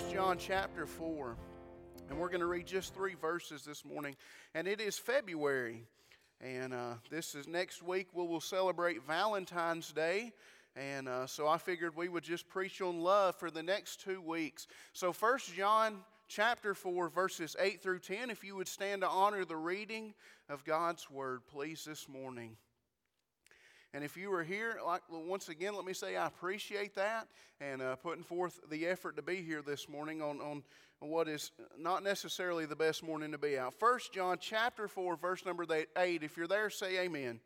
1 John chapter 4. And we're going to read just three verses this morning. And it is February. And uh, this is next week, we will celebrate Valentine's Day. And uh, so I figured we would just preach on love for the next two weeks. So, 1 John chapter 4, verses 8 through 10, if you would stand to honor the reading of God's word, please, this morning. And if you were here, like once again, let me say I appreciate that and uh, putting forth the effort to be here this morning on, on what is not necessarily the best morning to be out. First John chapter 4, verse number 8. If you're there, say amen.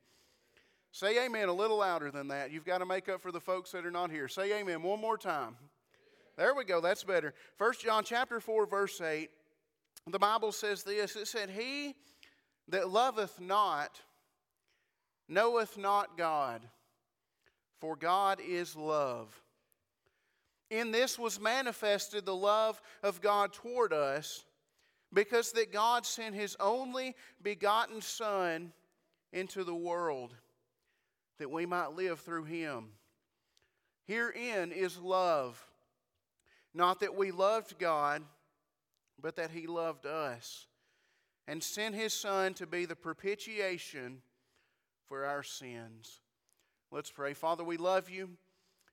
Say amen a little louder than that. You've got to make up for the folks that are not here. Say amen one more time. There we go. That's better. First John chapter 4, verse 8. The Bible says this. It said, He that loveth not knoweth not God, for God is love. In this was manifested the love of God toward us, because that God sent his only begotten Son into the world, that we might live through him. Herein is love, not that we loved God, but that he loved us, and sent his Son to be the propitiation for our sins. Let's pray. Father, we love you.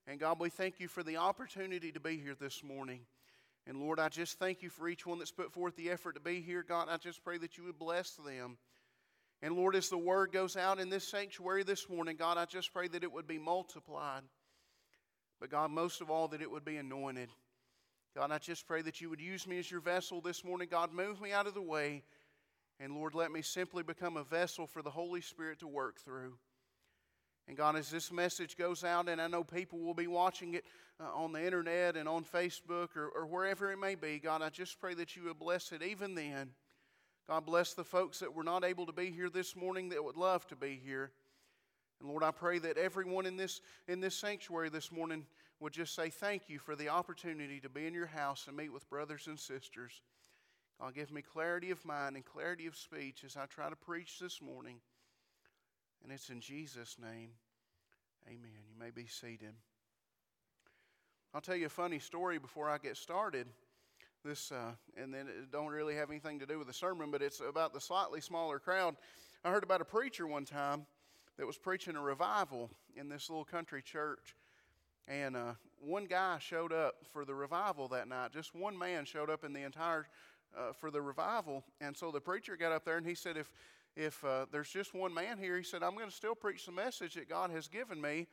And God, we thank you for the opportunity to be here this morning. And Lord, I just thank you for each one that's put forth the effort to be here. God, I just pray that you would bless them. And Lord, as the word goes out in this sanctuary this morning, God, I just pray that it would be multiplied. But God, most of all, that it would be anointed. God, I just pray that you would use me as your vessel this morning. God, move me out of the way. And Lord, let me simply become a vessel for the Holy Spirit to work through. And God, as this message goes out, and I know people will be watching it uh, on the internet and on Facebook or, or wherever it may be, God, I just pray that you would bless it even then. God, bless the folks that were not able to be here this morning that would love to be here. And Lord, I pray that everyone in this, in this sanctuary this morning would just say thank you for the opportunity to be in your house and meet with brothers and sisters. God, give me clarity of mind and clarity of speech as I try to preach this morning. And it's in Jesus' name. Amen. You may be seated. I'll tell you a funny story before I get started. This, uh, and then it don't really have anything to do with the sermon, but it's about the slightly smaller crowd. I heard about a preacher one time that was preaching a revival in this little country church. And uh, one guy showed up for the revival that night. Just one man showed up in the entire uh, for the revival. And so the preacher got up there and he said, If, if uh, there's just one man here, he said, I'm going to still preach the message that God has given me.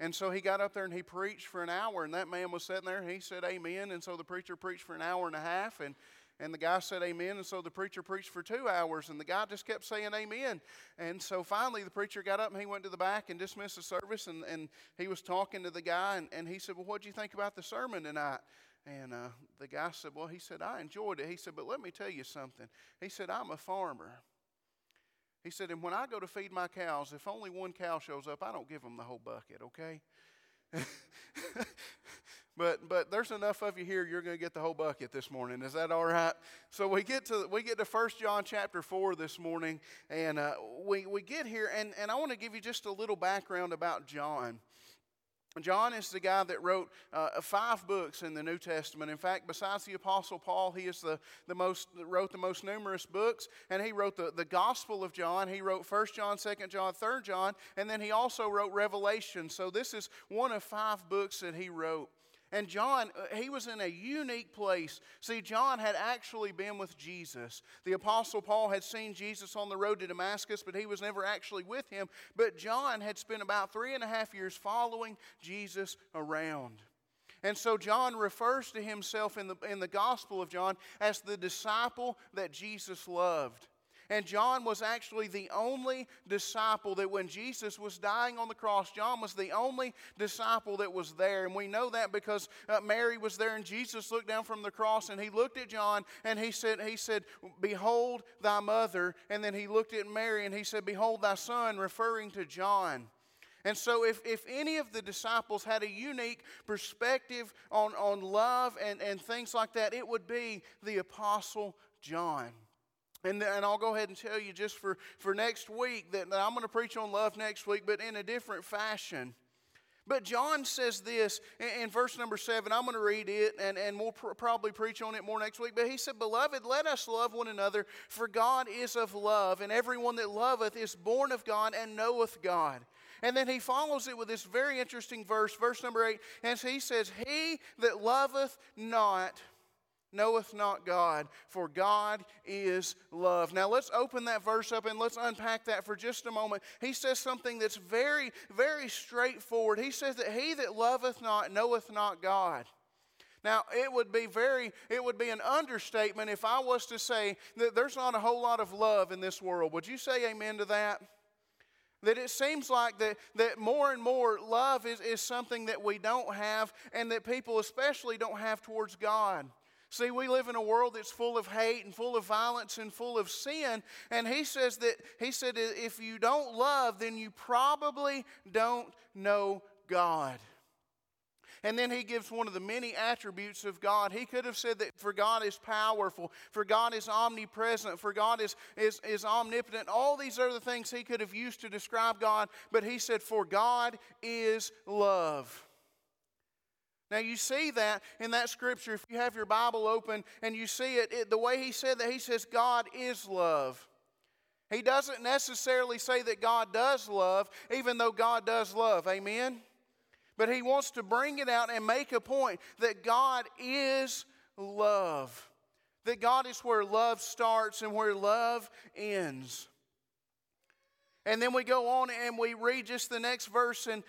And so he got up there and he preached for an hour, and that man was sitting there and he said, Amen. And so the preacher preached for an hour and a half, and, and the guy said, Amen. And so the preacher preached for two hours, and the guy just kept saying, Amen. And so finally the preacher got up and he went to the back and dismissed the service, and, and he was talking to the guy, and, and he said, Well, what do you think about the sermon tonight? And uh, the guy said, Well, he said, I enjoyed it. He said, But let me tell you something. He said, I'm a farmer. He said, And when I go to feed my cows, if only one cow shows up, I don't give them the whole bucket, okay? but but there's enough of you here you're going to get the whole bucket this morning is that all right so we get to we get to First john chapter 4 this morning and uh, we, we get here and, and i want to give you just a little background about john John is the guy that wrote uh, five books in the New Testament. In fact, besides the Apostle Paul, he is the, the most wrote the most numerous books, and he wrote the, the Gospel of John. He wrote First John, Second John, Third John, and then he also wrote Revelation. So this is one of five books that he wrote. And John, uh, he was in a unique place. See, John had actually been with Jesus. The Apostle Paul had seen Jesus on the road to Damascus, but he was never actually with him. But John had spent about three and a half years following Jesus around. And so John refers to himself in the, in the Gospel of John as the disciple that Jesus loved. And John was actually the only disciple that when Jesus was dying on the cross, John was the only disciple that was there. And we know that because uh, Mary was there and Jesus looked down from the cross and he looked at John and he said, he said, Behold thy mother. And then he looked at Mary and he said, Behold thy son, referring to John. And so, if, if any of the disciples had a unique perspective on, on love and, and things like that, it would be the Apostle John. And, and I'll go ahead and tell you just for, for next week that, that I'm going to preach on love next week, but in a different fashion. But John says this in, verse number seven. I'm going to read it and, and we'll pr- probably preach on it more next week. But he said, Beloved, let us love one another, for God is of love, and everyone that loveth is born of God and knoweth God. And then he follows it with this very interesting verse, verse number eight. And he says, He that loveth not knoweth not God, for God is love. Now let's open that verse up and let's unpack that for just a moment. He says something that's very, very straightforward. He says that he that loveth not knoweth not God. Now, it would be very, it would be an understatement if I was to say that there's not a whole lot of love in this world. Would you say amen to that? That it seems like that, that more and more love is, is something that we don't have and that people especially don't have towards God. See, we live in a world that's full of hate and full of violence and full of sin. And he says that, he said, if you don't love, then you probably don't know God. And then he gives one of the many attributes of God. He could have said that for God is powerful, for God is omnipresent, for God is, is, is omnipotent. All these other things he could have used to describe God, but he said, For God is love. Now, you see that in that scripture. If you have your Bible open and you see it, it, the way he said that, he says, God is love. He doesn't necessarily say that God does love, even though God does love. Amen? But he wants to bring it out and make a point that God is love. That God is where love starts and where love ends. And then we go on and we read just the next verse, and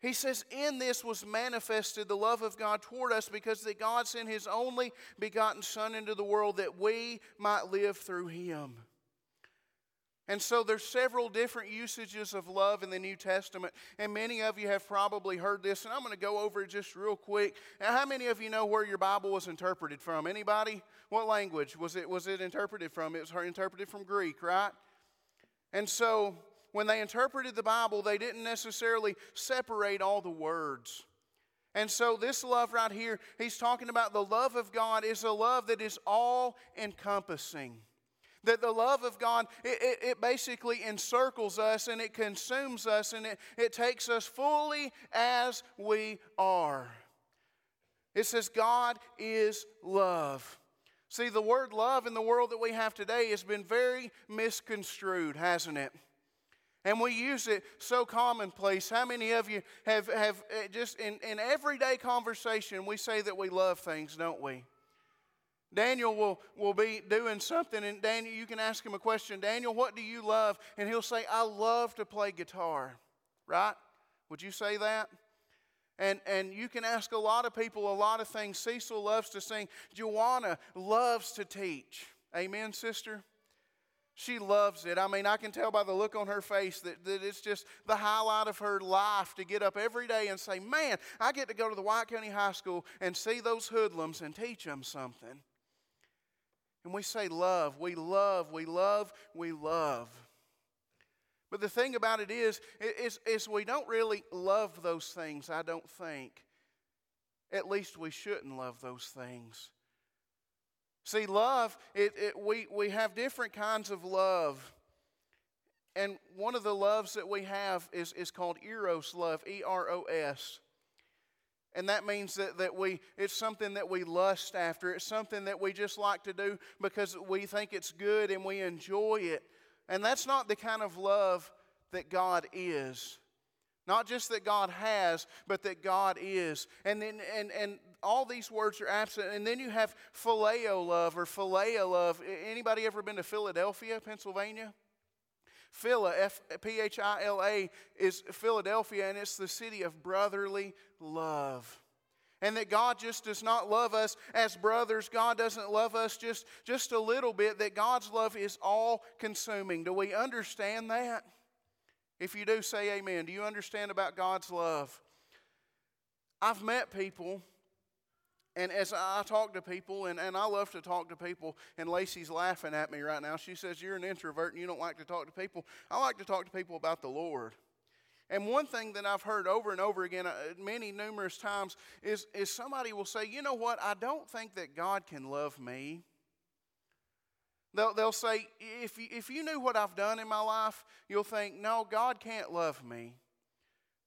he says, In this was manifested the love of God toward us because that God sent his only begotten Son into the world that we might live through him. And so there's several different usages of love in the New Testament, and many of you have probably heard this, and I'm going to go over it just real quick. Now, how many of you know where your Bible was interpreted from? Anybody? What language was it was it interpreted from? It was interpreted from Greek, right? And so when they interpreted the Bible, they didn't necessarily separate all the words. And so, this love right here, he's talking about the love of God is a love that is all encompassing. That the love of God, it, it, it, basically encircles us and it consumes us and it, it takes us fully as we are. It says, God is love. See, the word love in the world that we have today has been very misconstrued, hasn't it? And we use it so commonplace. How many of you have, have eh, just in, in everyday conversation, we say that we love things, don't we? Daniel will, will be doing something, and Daniel, you can ask him a question Daniel, what do you love? And he'll say, I love to play guitar, right? Would you say that? And, and you can ask a lot of people a lot of things. Cecil loves to sing, Joanna loves to teach. Amen, sister? She loves it. I mean, I can tell by the look on her face that, that it's just the highlight of her life to get up every day and say, Man, I get to go to the White County High School and see those hoodlums and teach them something. And we say love. We love, we love, we love. But the thing about it is, is, is we don't really love those things, I don't think. At least we shouldn't love those things. See, love, it, it, we, we have different kinds of love. And one of the loves that we have is, is called eros love, E R O S. And that means that, that we it's something that we lust after. It's something that we just like to do because we think it's good and we enjoy it. And that's not the kind of love that God is. Not just that God has, but that God is. And then and, and all these words are absent. And then you have phileo love or philea love. Anybody ever been to Philadelphia, Pennsylvania? Phila, P H I L A, is Philadelphia, and it's the city of brotherly love. And that God just does not love us as brothers. God doesn't love us just, just a little bit, that God's love is all consuming. Do we understand that? If you do, say amen. Do you understand about God's love? I've met people and as I talk to people, and, and I love to talk to people, and Lacey's laughing at me right now. She says, You're an introvert and you don't like to talk to people. I like to talk to people about the Lord. And one thing that I've heard over and over again, uh, many numerous times, is, is somebody will say, You know what? I don't think that God can love me. They'll, they'll say, if if you knew what I've done in my life, you'll think, No, God can't love me.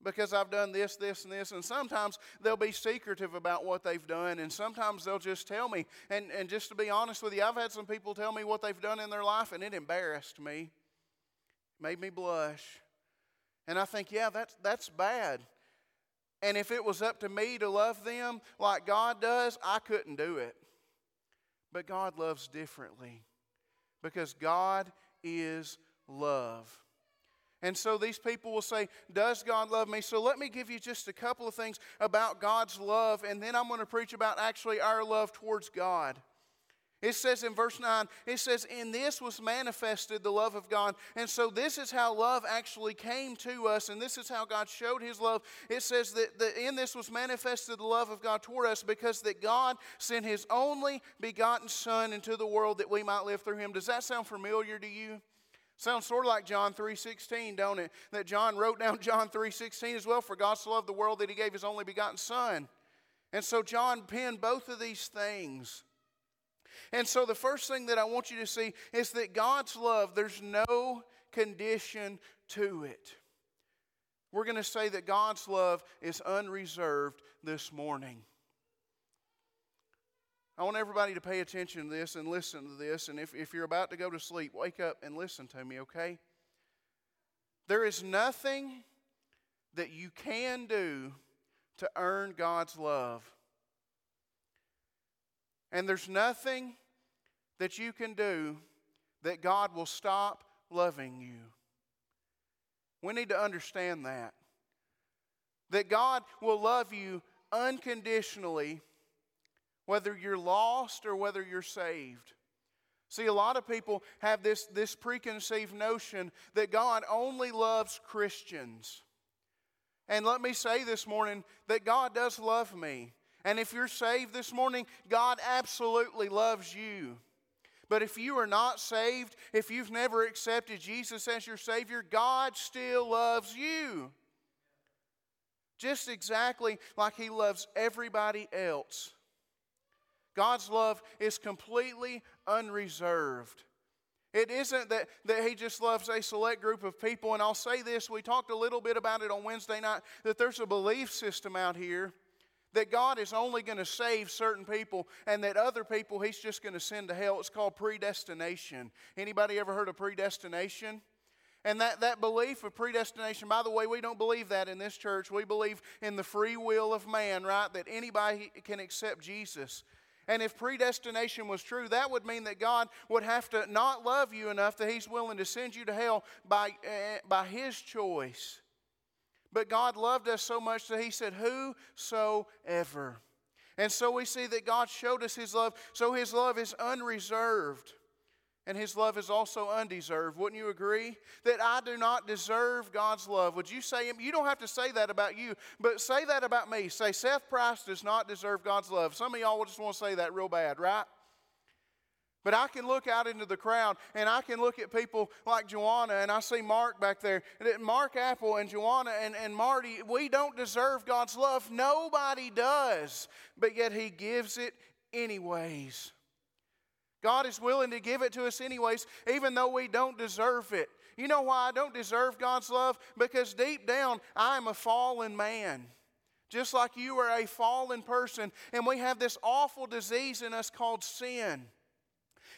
Because I've done this, this, and this. And sometimes they'll be secretive about what they've done, and sometimes they'll just tell me. And, and just to be honest with you, I've had some people tell me what they've done in their life, and it embarrassed me, made me blush. And I think, yeah, that's, that's bad. And if it was up to me to love them like God does, I couldn't do it. But God loves differently because God is love. And so these people will say, Does God love me? So let me give you just a couple of things about God's love, and then I'm going to preach about actually our love towards God. It says in verse 9, it says, In this was manifested the love of God. And so this is how love actually came to us, and this is how God showed his love. It says that, that in this was manifested the love of God toward us because that God sent his only begotten Son into the world that we might live through him. Does that sound familiar to you? Sounds sort of like John 3:16, don't it? That John wrote down John 3:16 as well, for God so loved the world that he gave his only begotten son. And so John penned both of these things. And so the first thing that I want you to see is that God's love, there's no condition to it. We're going to say that God's love is unreserved this morning. I want everybody to pay attention to this and listen to this. And if, if you're about to go to sleep, wake up and listen to me, okay? There is nothing that you can do to earn God's love. And there's nothing that you can do that God will stop loving you. We need to understand that. That God will love you unconditionally whether you're lost or whether you're saved. See, a lot of people have this, this preconceived notion that God only loves Christians. And let me say this morning that God does love me. And if you're saved this morning, God absolutely loves you. But if you are not saved, if you've never accepted Jesus as your Savior, God still loves you. Just exactly like He loves everybody else. God's love is completely unreserved. It isn't that, that He just loves a select group of people. And I'll say this we talked a little bit about it on Wednesday night that there's a belief system out here that God is only going to save certain people and that other people He's just going to send to hell. It's called predestination. Anybody ever heard of predestination? And that, that belief of predestination, by the way, we don't believe that in this church. We believe in the free will of man, right? That anybody can accept Jesus. And if predestination was true, that would mean that God would have to not love you enough that He's willing to send you to hell by, uh, by His choice. But God loved us so much that He said, Whosoever. And so we see that God showed us His love. So His love is unreserved. And his love is also undeserved. Wouldn't you agree? That I do not deserve God's love. Would you say, you don't have to say that about you, but say that about me. Say, Seth Price does not deserve God's love. Some of y'all just want to say that real bad, right? But I can look out into the crowd and I can look at people like Joanna and I see Mark back there. Mark Apple and Joanna and, and Marty, we don't deserve God's love. Nobody does. But yet He gives it anyways. God is willing to give it to us anyways, even though we don't deserve it. You know why I don't deserve God's love? Because deep down, I am a fallen man. Just like you are a fallen person, and we have this awful disease in us called sin.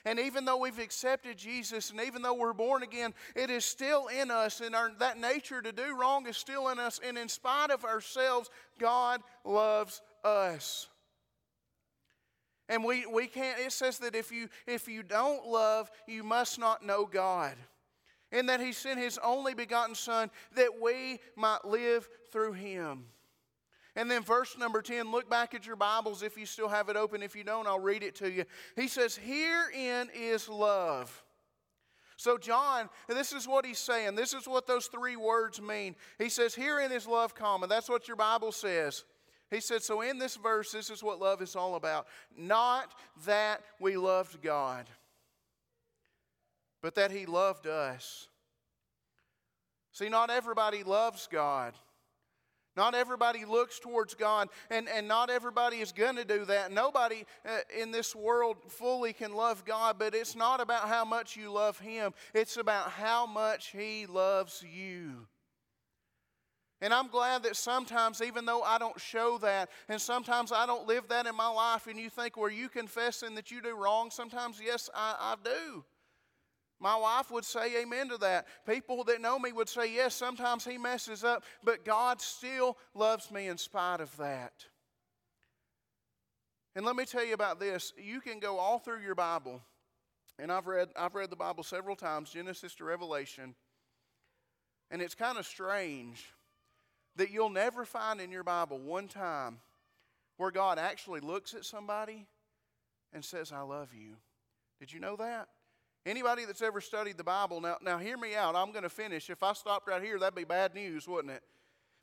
And even though we've accepted Jesus and even though we're born again, it is still in us, and our, that nature to do wrong is still in us. And in spite of ourselves, God loves us. And we, we can't, it says that if you, if you don't love, you must not know God. And that He sent His only begotten Son that we might live through Him. And then, verse number 10, look back at your Bibles if you still have it open. If you don't, I'll read it to you. He says, Herein is love. So, John, this is what he's saying. This is what those three words mean. He says, Herein is love, comma. That's what your Bible says. He said, So in this verse, this is what love is all about. Not that we loved God, but that He loved us. See, not everybody loves God. Not everybody looks towards God, and, and not everybody is going to do that. Nobody uh, in this world fully can love God, but it's not about how much you love Him, it's about how much He loves you. And I'm glad that sometimes, even though I don't show that, and sometimes I don't live that in my life, and you think, were you confessing that you do wrong? Sometimes, yes, I, I do. My wife would say amen to that. People that know me would say, yes, sometimes he messes up, but God still loves me in spite of that. And let me tell you about this. You can go all through your Bible, and I've read, I've read the Bible several times, Genesis to Revelation, and it's kind of strange that you'll never find in your Bible one time where God actually looks at somebody and says, I love you. Did you know that? Anybody that's ever studied the Bible, now, now hear me out. I'm going to finish. If I stopped right here, that'd be bad news, wouldn't it?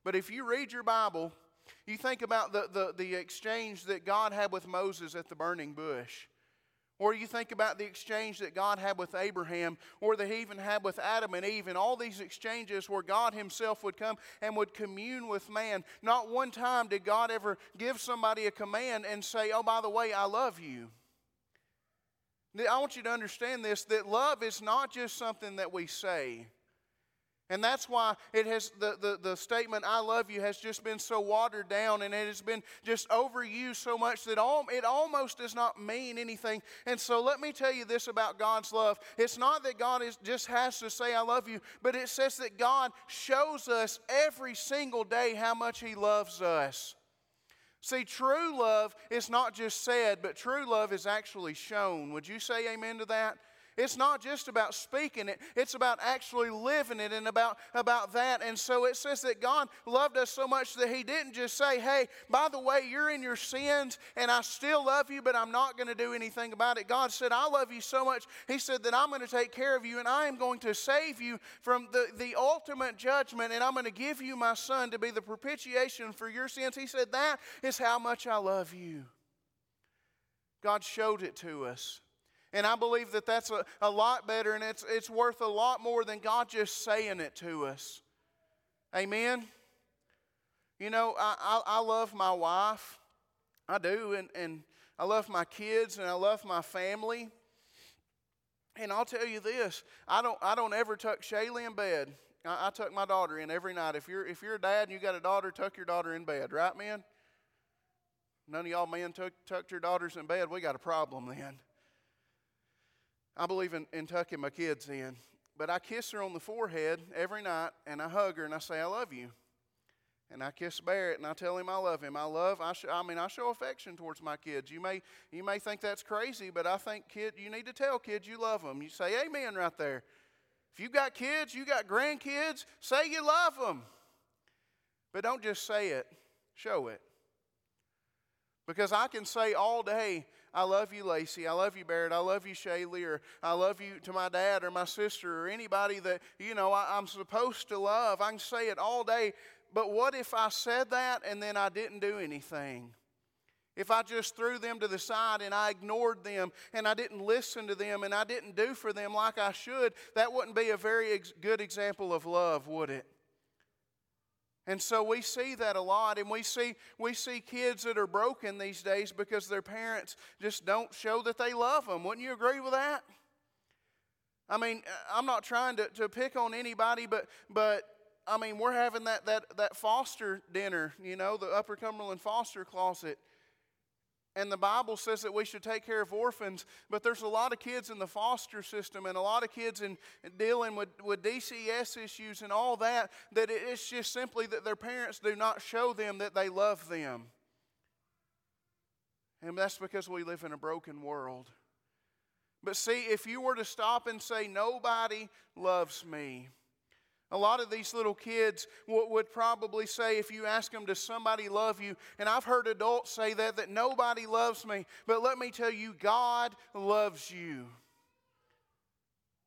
But if you read your Bible, you think about the, the, the exchange that God had with Moses at the burning bush. Or you think about the exchange that God had with Abraham, or that He even had with Adam and Eve, and all these exchanges where God Himself would come and would commune with man. Not one time did God ever give somebody a command and say, Oh, by the way, I love you. I want you to understand this that love is not just something that we say. And that's why it has the, the, the statement I love you has just been so watered down and it has been just overused so much that all, it almost does not mean anything. And so let me tell you this about God's love. It's not that God is, just has to say I love you, but it says that God shows us every single day how much He loves us. See, true love is not just said, but true love is actually shown. Would you say amen to that? It's not just about speaking it, it's about actually living it and about, about that. And so it says that God loved us so much that He didn't just say, Hey, by the way, you're in your sins and I still love you, but I'm not going to do anything about it. God said, I love you so much. He said that I'm going to take care of you and I am going to save you from the, the ultimate judgment and I'm going to give you my Son to be the propitiation for your sins. He said, That is how much I love you. God showed it to us. And I believe that that's a, a lot better and it's, it's worth a lot more than God just saying it to us. Amen? You know, I, I, I love my wife. I do. And, and I love my kids and I love my family. And I'll tell you this I don't, I don't ever tuck Shaylee in bed. I, I tuck my daughter in every night. If you're, if you're a dad and you got a daughter, tuck your daughter in bed, right, man? None of y'all men tuck, tucked your daughters in bed. We got a problem then. I believe in, in tucking my kids in. But I kiss her on the forehead every night and I hug her and I say, I love you. And I kiss Barrett and I tell him I love him. I love, I, sh- I mean, I show affection towards my kids. You may, you may think that's crazy, but I think, kid, you need to tell kids you love them. You say amen right there. If you've got kids, you got grandkids, say you love them. But don't just say it, show it. Because I can say all day, I love you, Lacey. I love you, Barrett. I love you, Shaylee. Or I love you to my dad or my sister or anybody that, you know, I, I'm supposed to love. I can say it all day. But what if I said that and then I didn't do anything? If I just threw them to the side and I ignored them and I didn't listen to them and I didn't do for them like I should, that wouldn't be a very ex- good example of love, would it? And so we see that a lot, and we see, we see kids that are broken these days because their parents just don't show that they love them. Wouldn't you agree with that? I mean, uh, I'm not trying to, to pick on anybody, but, but I mean, we're having that, that, that foster dinner, you know, the Upper Cumberland foster closet. And the Bible says that we should take care of orphans, but there's a lot of kids in the foster system and a lot of kids in, dealing with, with DCS issues and all that, that it's just simply that their parents do not show them that they love them. And that's because we live in a broken world. But see, if you were to stop and say, Nobody loves me, a lot of these little kids would probably say, if you ask them, Does somebody love you? And I've heard adults say that, that nobody loves me. But let me tell you, God loves you.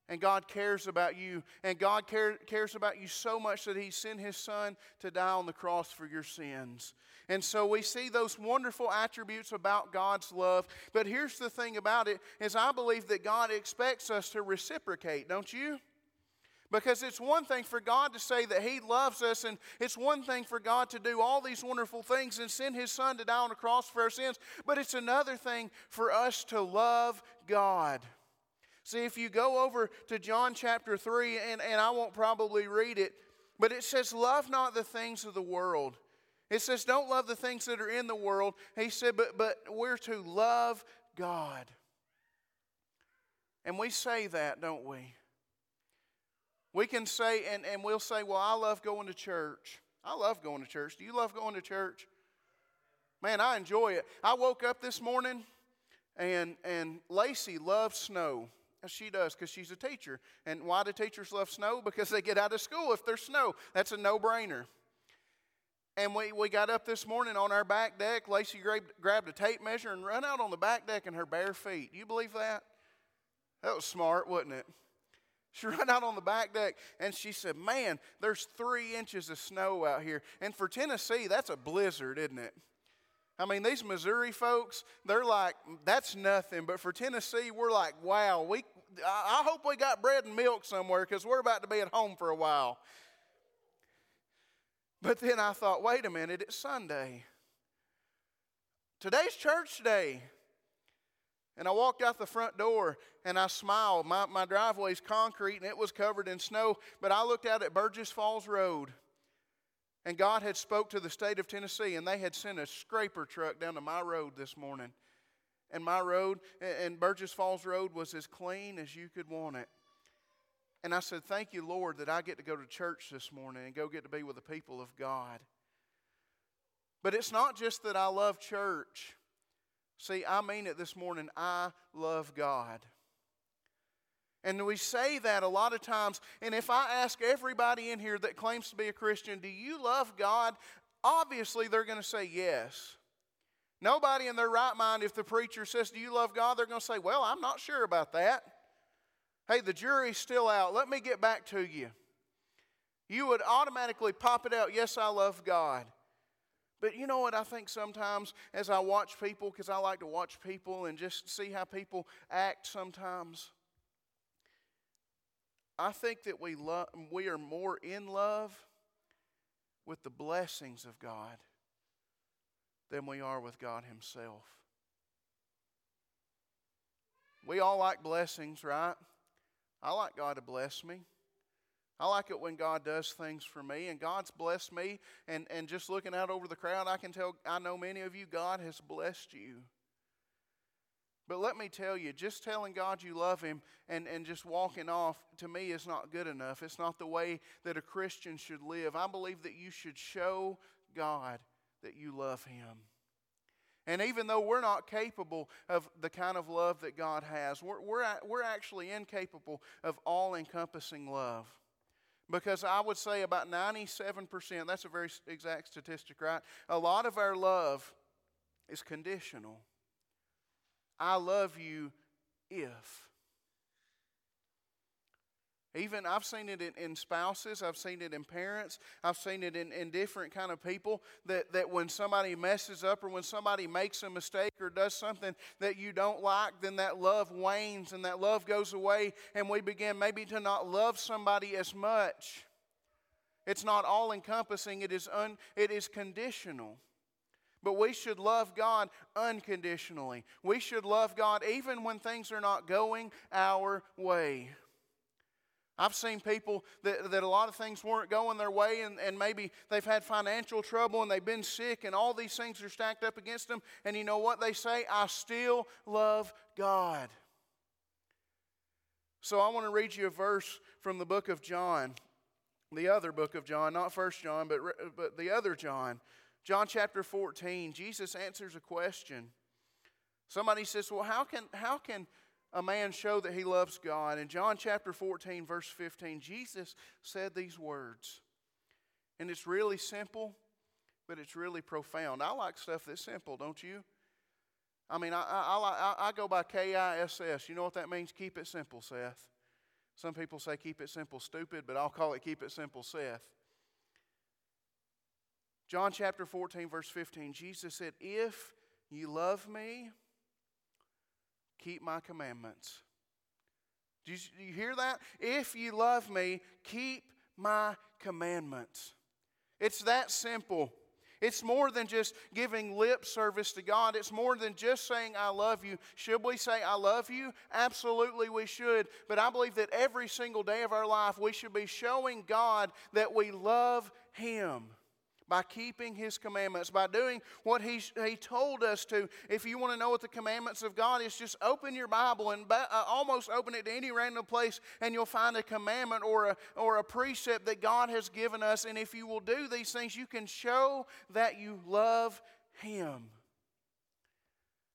And God cares about you. And God care, cares about you so much that He sent His Son to die on the cross for your sins. And so we see those wonderful attributes about God's love. But here's the thing about it is I believe that God expects us to reciprocate, don't you? Because it's one thing for God to say that He loves us, and it's one thing for God to do all these wonderful things and send His Son to die on the cross for our sins, but it's another thing for us to love God. See, if you go over to John chapter 3, and, and I won't probably read it, But it says, Love not the things of the world. It says, Don't love the things that are in the world. He said, But, but we're to love God. And we say that, don't we? We can say, and, and we'll say, Well, I love going to church. I love going to church. Do you love going to church? Man, I enjoy it. I woke up this morning and, and Lacey loves snow. She does because she's a teacher. And why do teachers love snow? Because they get out of school if there's snow. That's a no brainer. And we, we got up this morning on our back deck. Lacey grabbed, grabbed a tape measure and run out on the back deck in her bare feet. Do you believe that? That was smart, wasn't it? She ran out on the back deck and she said, Man, there's three inches of snow out here. And for Tennessee, that's a blizzard, isn't it? I mean, these Missouri folks, they're like, that's nothing. But for Tennessee, we're like, wow, we, I hope we got bread and milk somewhere because we're about to be at home for a while. But then I thought, wait a minute, it's Sunday. Today's church day. And I walked out the front door and I smiled. My, my driveway's concrete and it was covered in snow, but I looked out at Burgess Falls Road and God had spoke to the state of Tennessee, and they had sent a scraper truck down to my road this morning. And my road, and Burgess Falls Road, was as clean as you could want it. And I said, Thank you, Lord, that I get to go to church this morning and go get to be with the people of God. But it's not just that I love church. See, I mean it this morning. I love God. And we say that a lot of times. And if I ask everybody in here that claims to be a Christian, do you love God? Obviously, they're going to say yes. Nobody in their right mind, if the preacher says, Do you love God? they're going to say, Well, I'm not sure about that. Hey, the jury's still out. Let me get back to you. You would automatically pop it out, Yes, I love God. But you know what? I think sometimes as I watch people, because I like to watch people and just see how people act sometimes, I think that we, we are more in love with the blessings of God than we are with God Himself. We all like blessings, right? I like God to bless me. I like it when God does things for me, and God's blessed me. And, and just looking out over the crowd, I can tell, I know many of you, God has blessed you. But let me tell you, just telling God you love Him and, and just walking off to me is not good enough. It's not the way that a Christian should live. I believe that you should show God that you love Him. And even though we're not capable of the kind of love that God has, we're, we're, we're actually incapable of all encompassing love. Because I would say about 97%, that's a very exact statistic, right? A lot of our love is conditional. I love you if. Even I've seen it in, in, spouses, I've seen it in parents, I've seen it in, in different kind of people that, that when somebody messes up or when somebody makes a mistake or does something that you don't like, then that love wanes and that love goes away and we begin maybe to not love somebody as much. It's not all encompassing, it is, un, it is conditional. But we should love God unconditionally. We should love God even when things are not going our way. I've seen people that, that a lot of things weren't going their way, and, and maybe they've had financial trouble and they've been sick, and all these things are stacked up against them. And you know what they say? I still love God. So I want to read you a verse from the book of John, the other book of John, not First John, but, but the other John. John chapter 14, Jesus answers a question. Somebody says, Well, how can, how can a man show that he loves God? In John chapter 14, verse 15, Jesus said these words. And it's really simple, but it's really profound. I like stuff that's simple, don't you? I mean, I, I, I, I go by K I S S. You know what that means? Keep it simple, Seth. Some people say keep it simple, stupid, but I'll call it keep it simple, Seth. John chapter 14, verse 15, Jesus said, If you love me, keep my commandments. Do you, do you, hear that? If you love me, keep my commandments. It's that simple. It's more than just giving lip service to God. It's more than just saying, I love you. Should we say, I love you? Absolutely, we should. But I believe that every single day of our life, we should be showing God that we love Him by keeping His commandments, by doing what he, he told us to. If you want to know what the commandments of God is, just open your Bible and uh, almost open it to any random place, and you'll find a commandment or a, or a precept that God has given us. And if you will do these things, you can show that you love Him.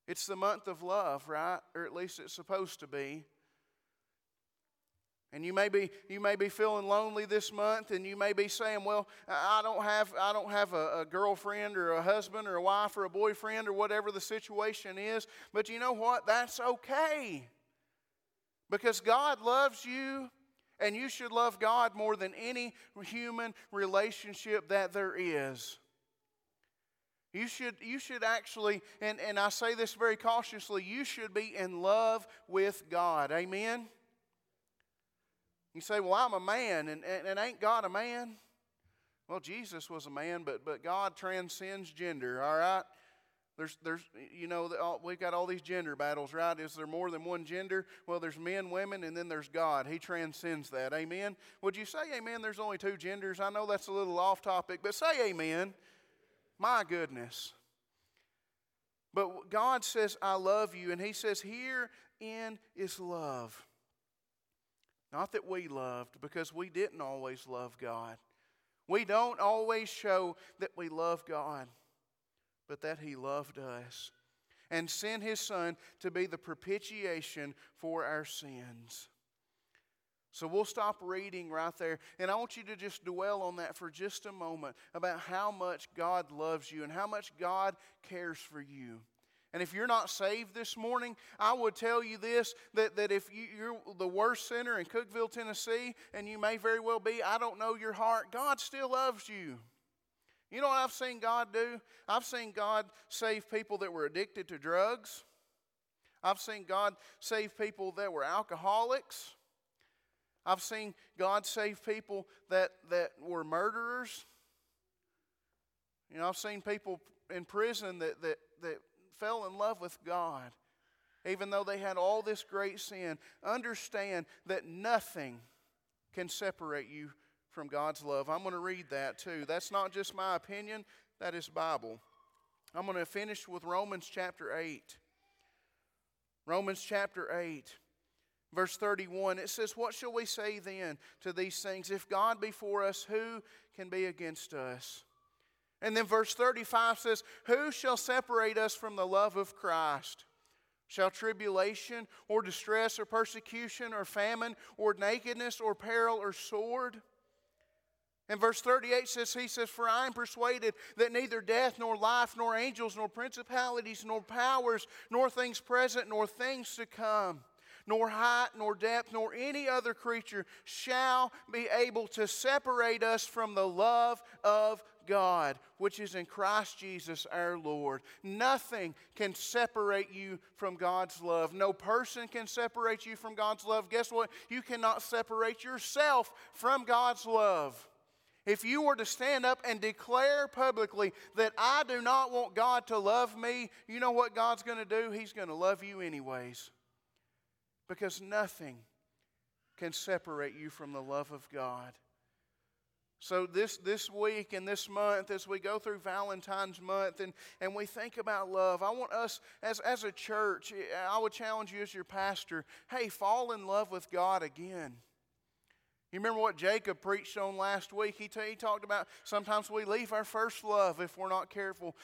It's the month of love, right? Or at least it's supposed to be. And you may be you may be feeling lonely this month, and you may be saying, "Well, I don't have I don't have a, a, girlfriend or a husband or a wife or a boyfriend or whatever the situation is." But you know what? That's okay, because God loves you, and you should love God more than any human relationship that there is. You should, you should actually, and, and I say this very cautiously, you should be in love with God. Amen? You say, Well, I'm a man, and, and, and ain't God a man? Well, Jesus was a man, but, but God transcends gender, all right? There's, there's, you know, we've got all these gender battles, right? Is there more than one gender? Well, there's men, women, and then there's God. He transcends that. Amen? Would you say amen? There's only two genders. I know that's a little off topic, but say amen. My goodness. But God says, I love you. And He says, Herein is love. Not that we loved, because we didn't always love God. We don't always show that we love God, but that He loved us and sent His Son to be the propitiation for our sins. So we'll stop reading right there. And I want you to just dwell on that for just a moment about how much God loves you and how much God cares for you. And if you're not saved this morning, I would tell you this that, that if you, are the worst sinner in Cookeville, Tennessee, and you may very well be, I don't know your heart, God still loves you. You know what I've seen God do? I've seen God save people that were addicted to drugs. I've seen God save people that were alcoholics. I've seen God save people that, that were murderers. You know, I've seen people in prison that, that, that fell in love with God, even though they had all this great sin, understand that nothing can separate you from God's love. I'm going to read that too. That's not just my opinion, that is Bible. I'm going to finish with Romans chapter 8. Romans chapter 8, verse 31. It says, What shall we say then to these things? If God be for us, who can be against us? And then verse 35 says, Who shall separate us from the love of Christ? Shall tribulation or distress or persecution or famine or nakedness or peril or sword? And verse 38 says, He says, For I am persuaded that neither death, nor life, nor angels, nor principalities, nor powers, nor things present, nor things to come, nor height, nor depth, nor any other creature shall be able to separate us from the love of God, which is in Christ Jesus our Lord. Nothing can separate you from God's love. No person can separate you from God's love. Guess what? You cannot separate yourself from God's love. If you were to stand up and declare publicly that I do not want God to love me, you know what God's going to do? He's going to love you anyways. Because nothing can separate you from the love of God. So this, this week and this month, as we go through Valentine's month and, and we think about love, I want us as, as a church, I would challenge you as your pastor, hey, fall in love with God again. You remember what Jacob preached on last week? He, t- he talked about sometimes we leave our first love if we're not careful.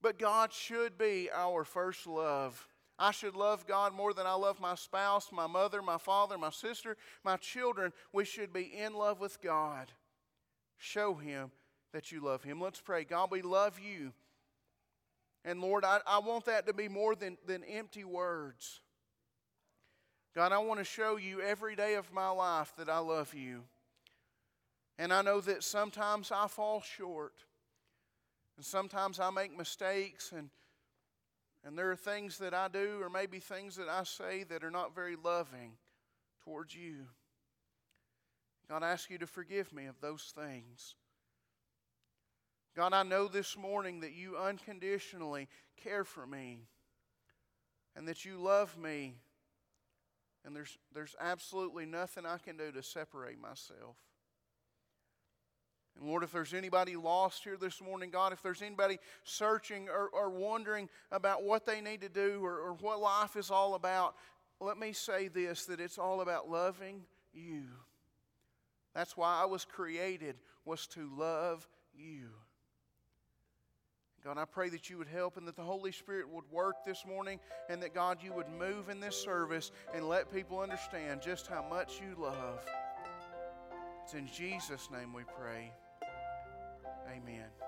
But God should be our first love. I should love God more than I love my spouse, my mother, my father, my sister, my children. We should be in love with God. Show him that you love him. Let's pray. God, we love you. And Lord, I, I want that to be more than, than empty words. God, I want to show you every day of my life that I love you. And I know that sometimes I fall short. And sometimes I make mistakes and and there are things that I do or maybe things that I say that are not very loving towards you. God, I ask you to forgive me of those things. God, I know this morning that you unconditionally care for me and that you love me, and there's, there's absolutely nothing I can do to separate myself. And Lord, if there's anybody lost here this morning, God, if there's anybody searching or, or wondering about what they need to do or, or what life is all about, let me say this that it's all about loving you. That's why I was created, was to love you. God, I pray that you would help and that the Holy Spirit would work this morning and that, God, you would move in this service and let people understand just how much you love. It's in Jesus' name we pray. Amen.